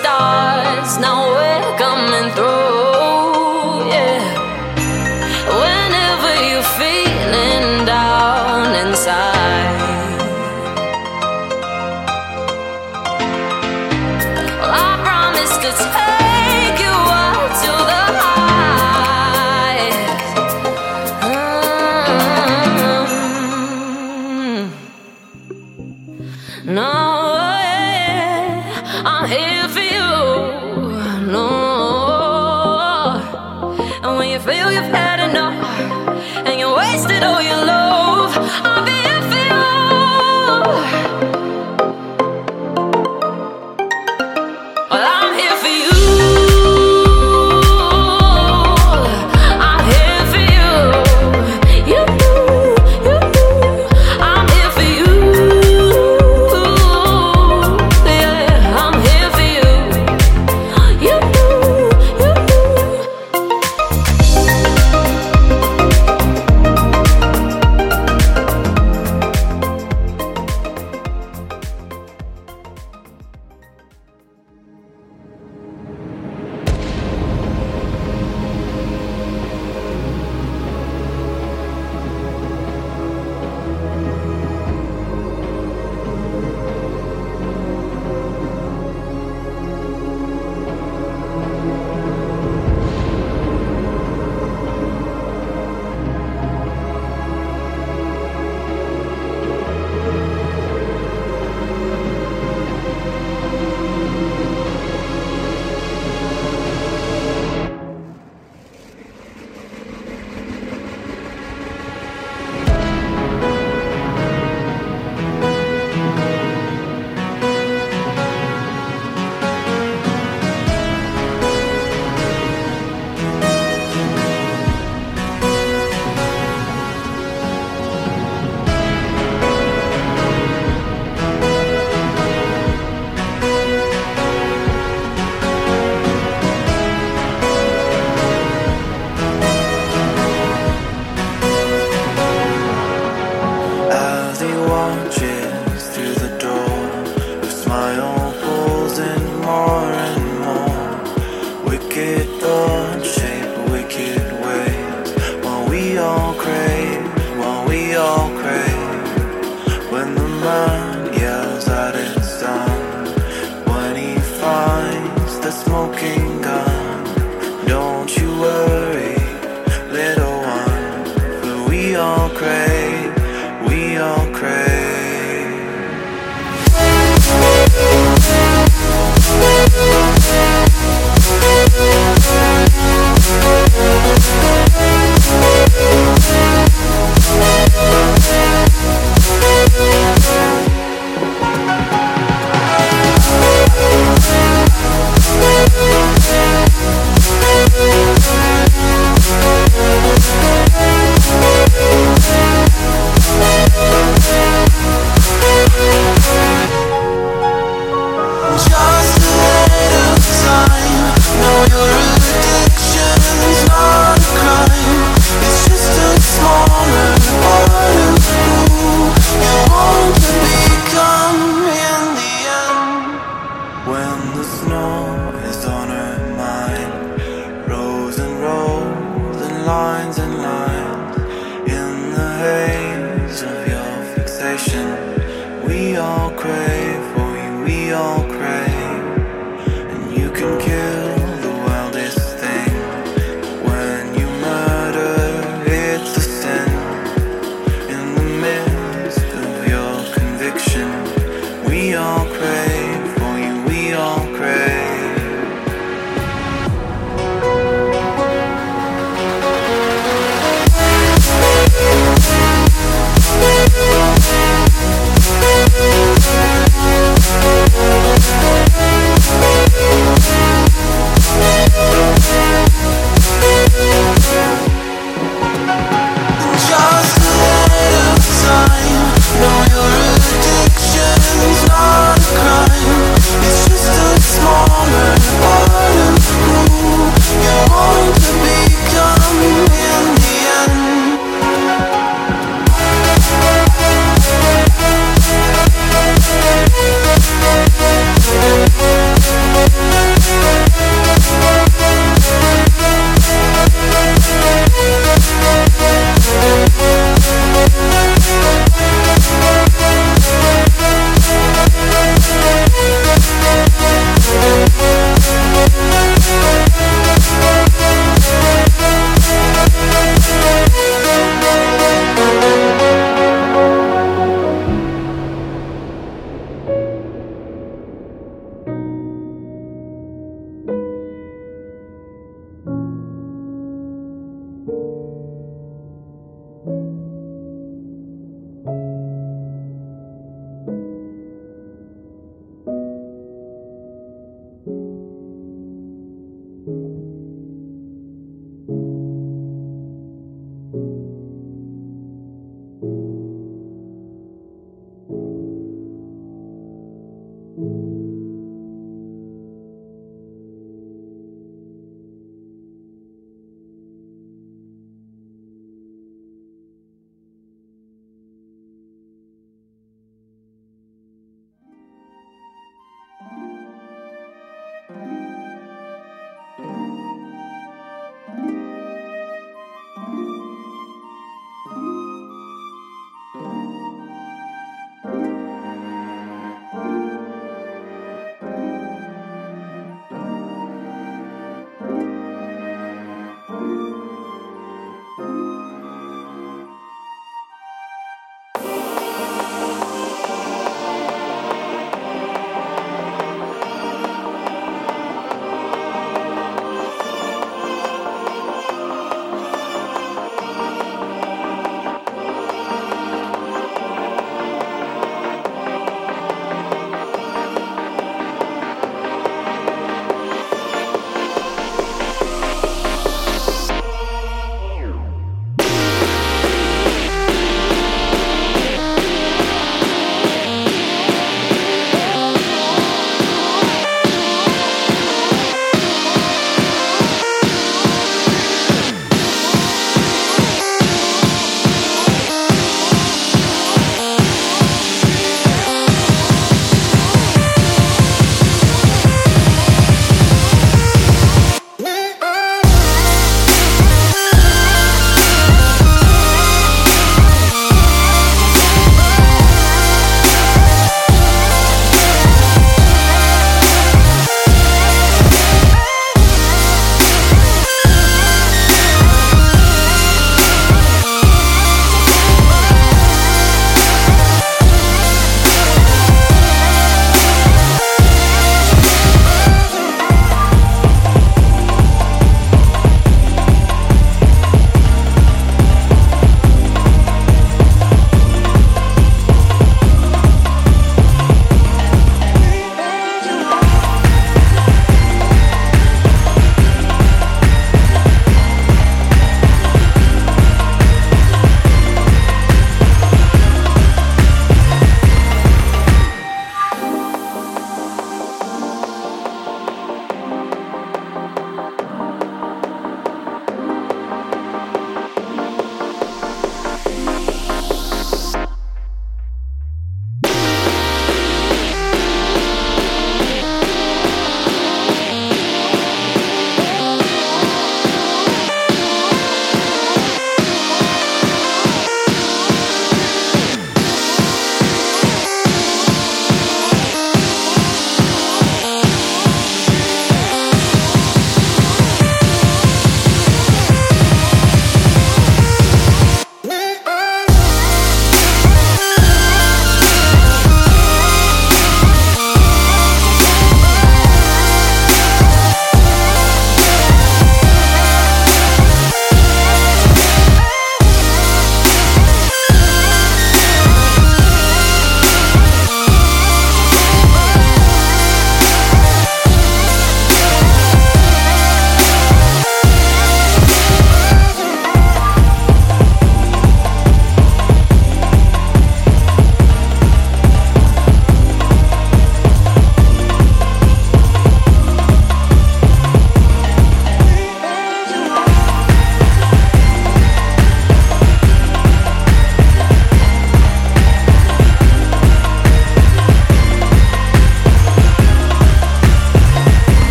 した。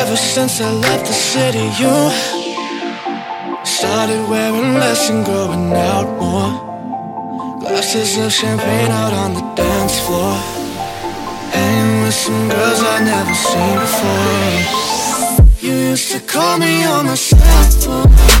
Ever since I left the city, you started wearing less and going out more. Glasses of champagne out on the dance floor. Hanging with some girls I never seen before. You used to call me on my cell phone.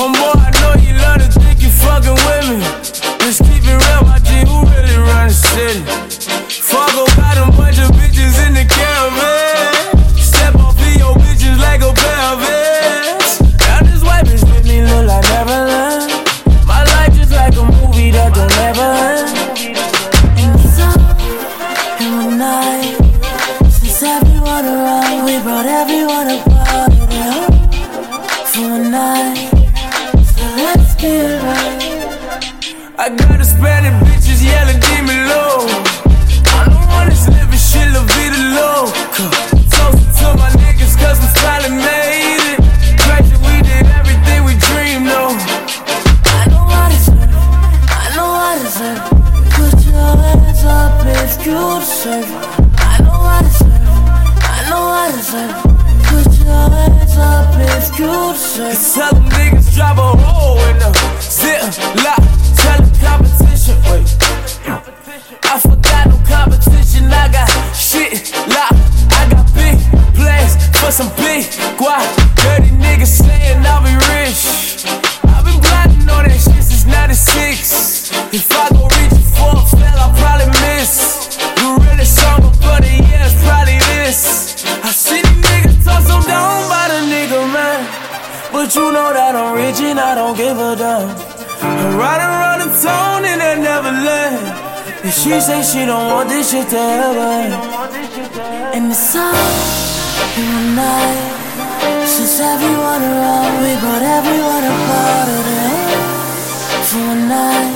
homeboy. been riding around the town and I never left. And she say she don't want this shit to happen. And it's all in one night. Since everyone around, we brought everyone a part of the for one night.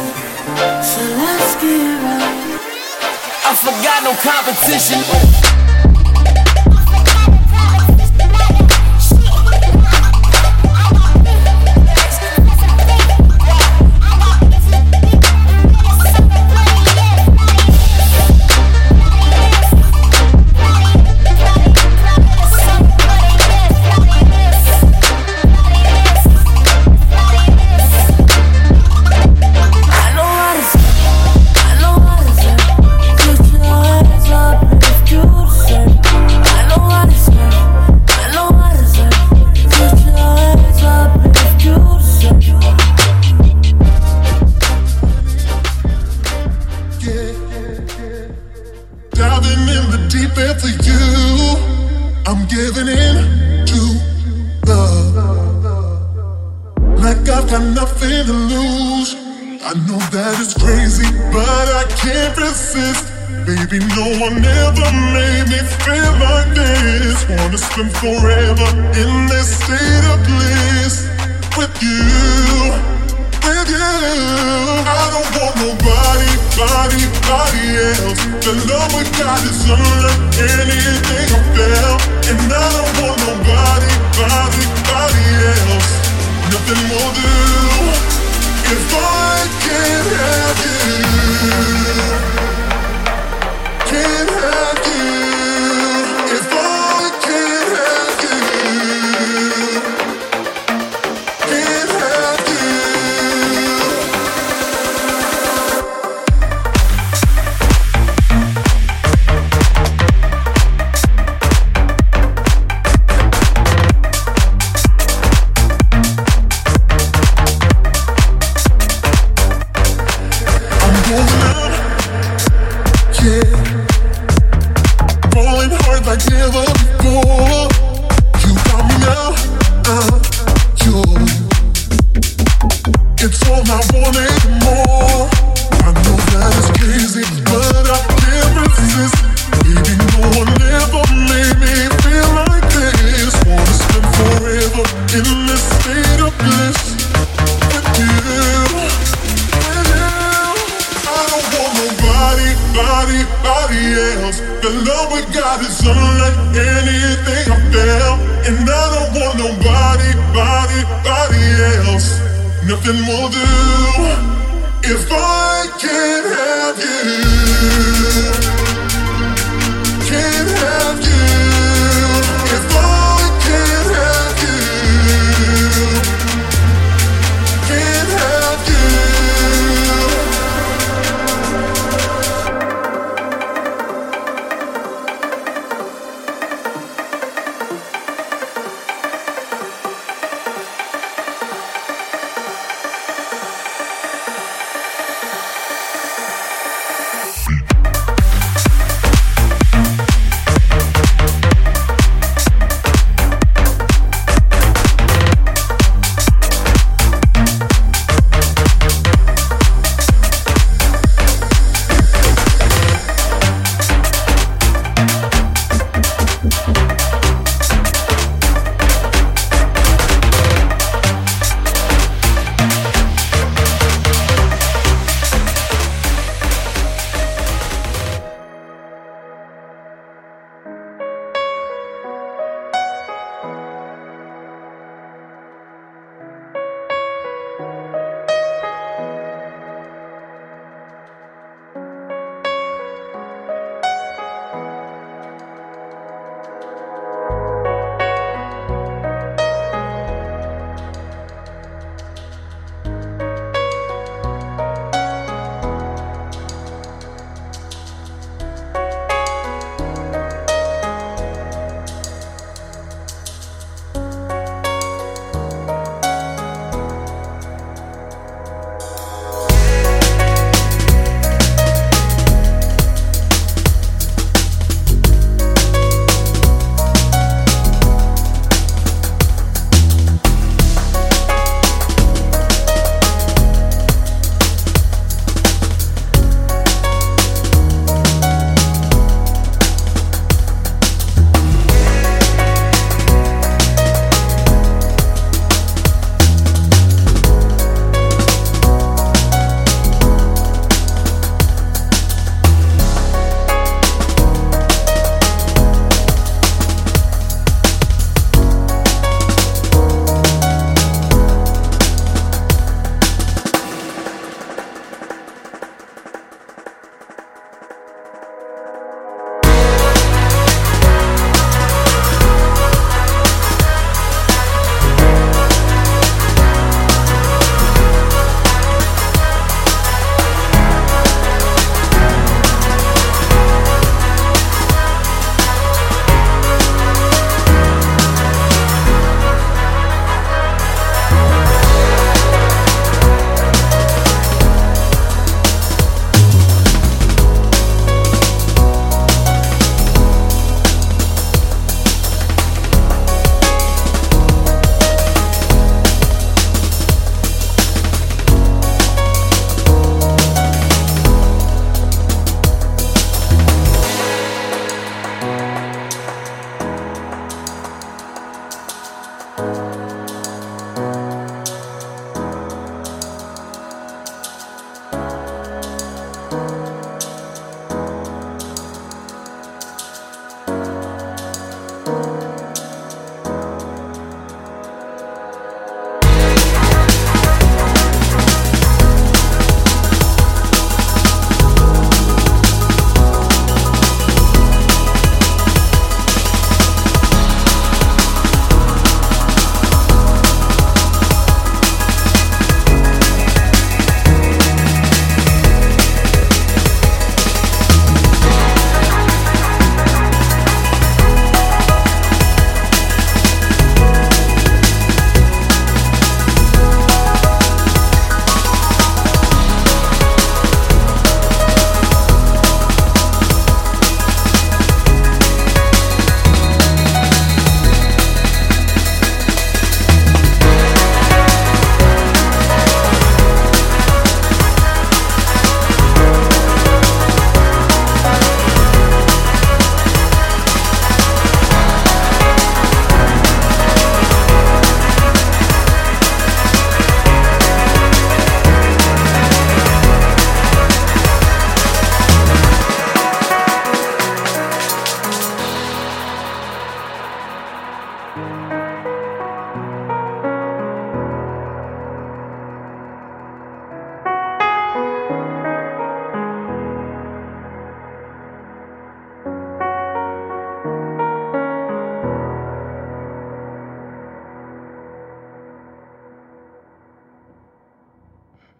So let's get right. I forgot no competition. forever in this state of bliss with you, with you. I don't want nobody, body, body else. The love we got is unlike anything I felt, and I don't want nobody, body, body else. Nothing more than.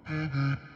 Pull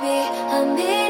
baby, I'm need.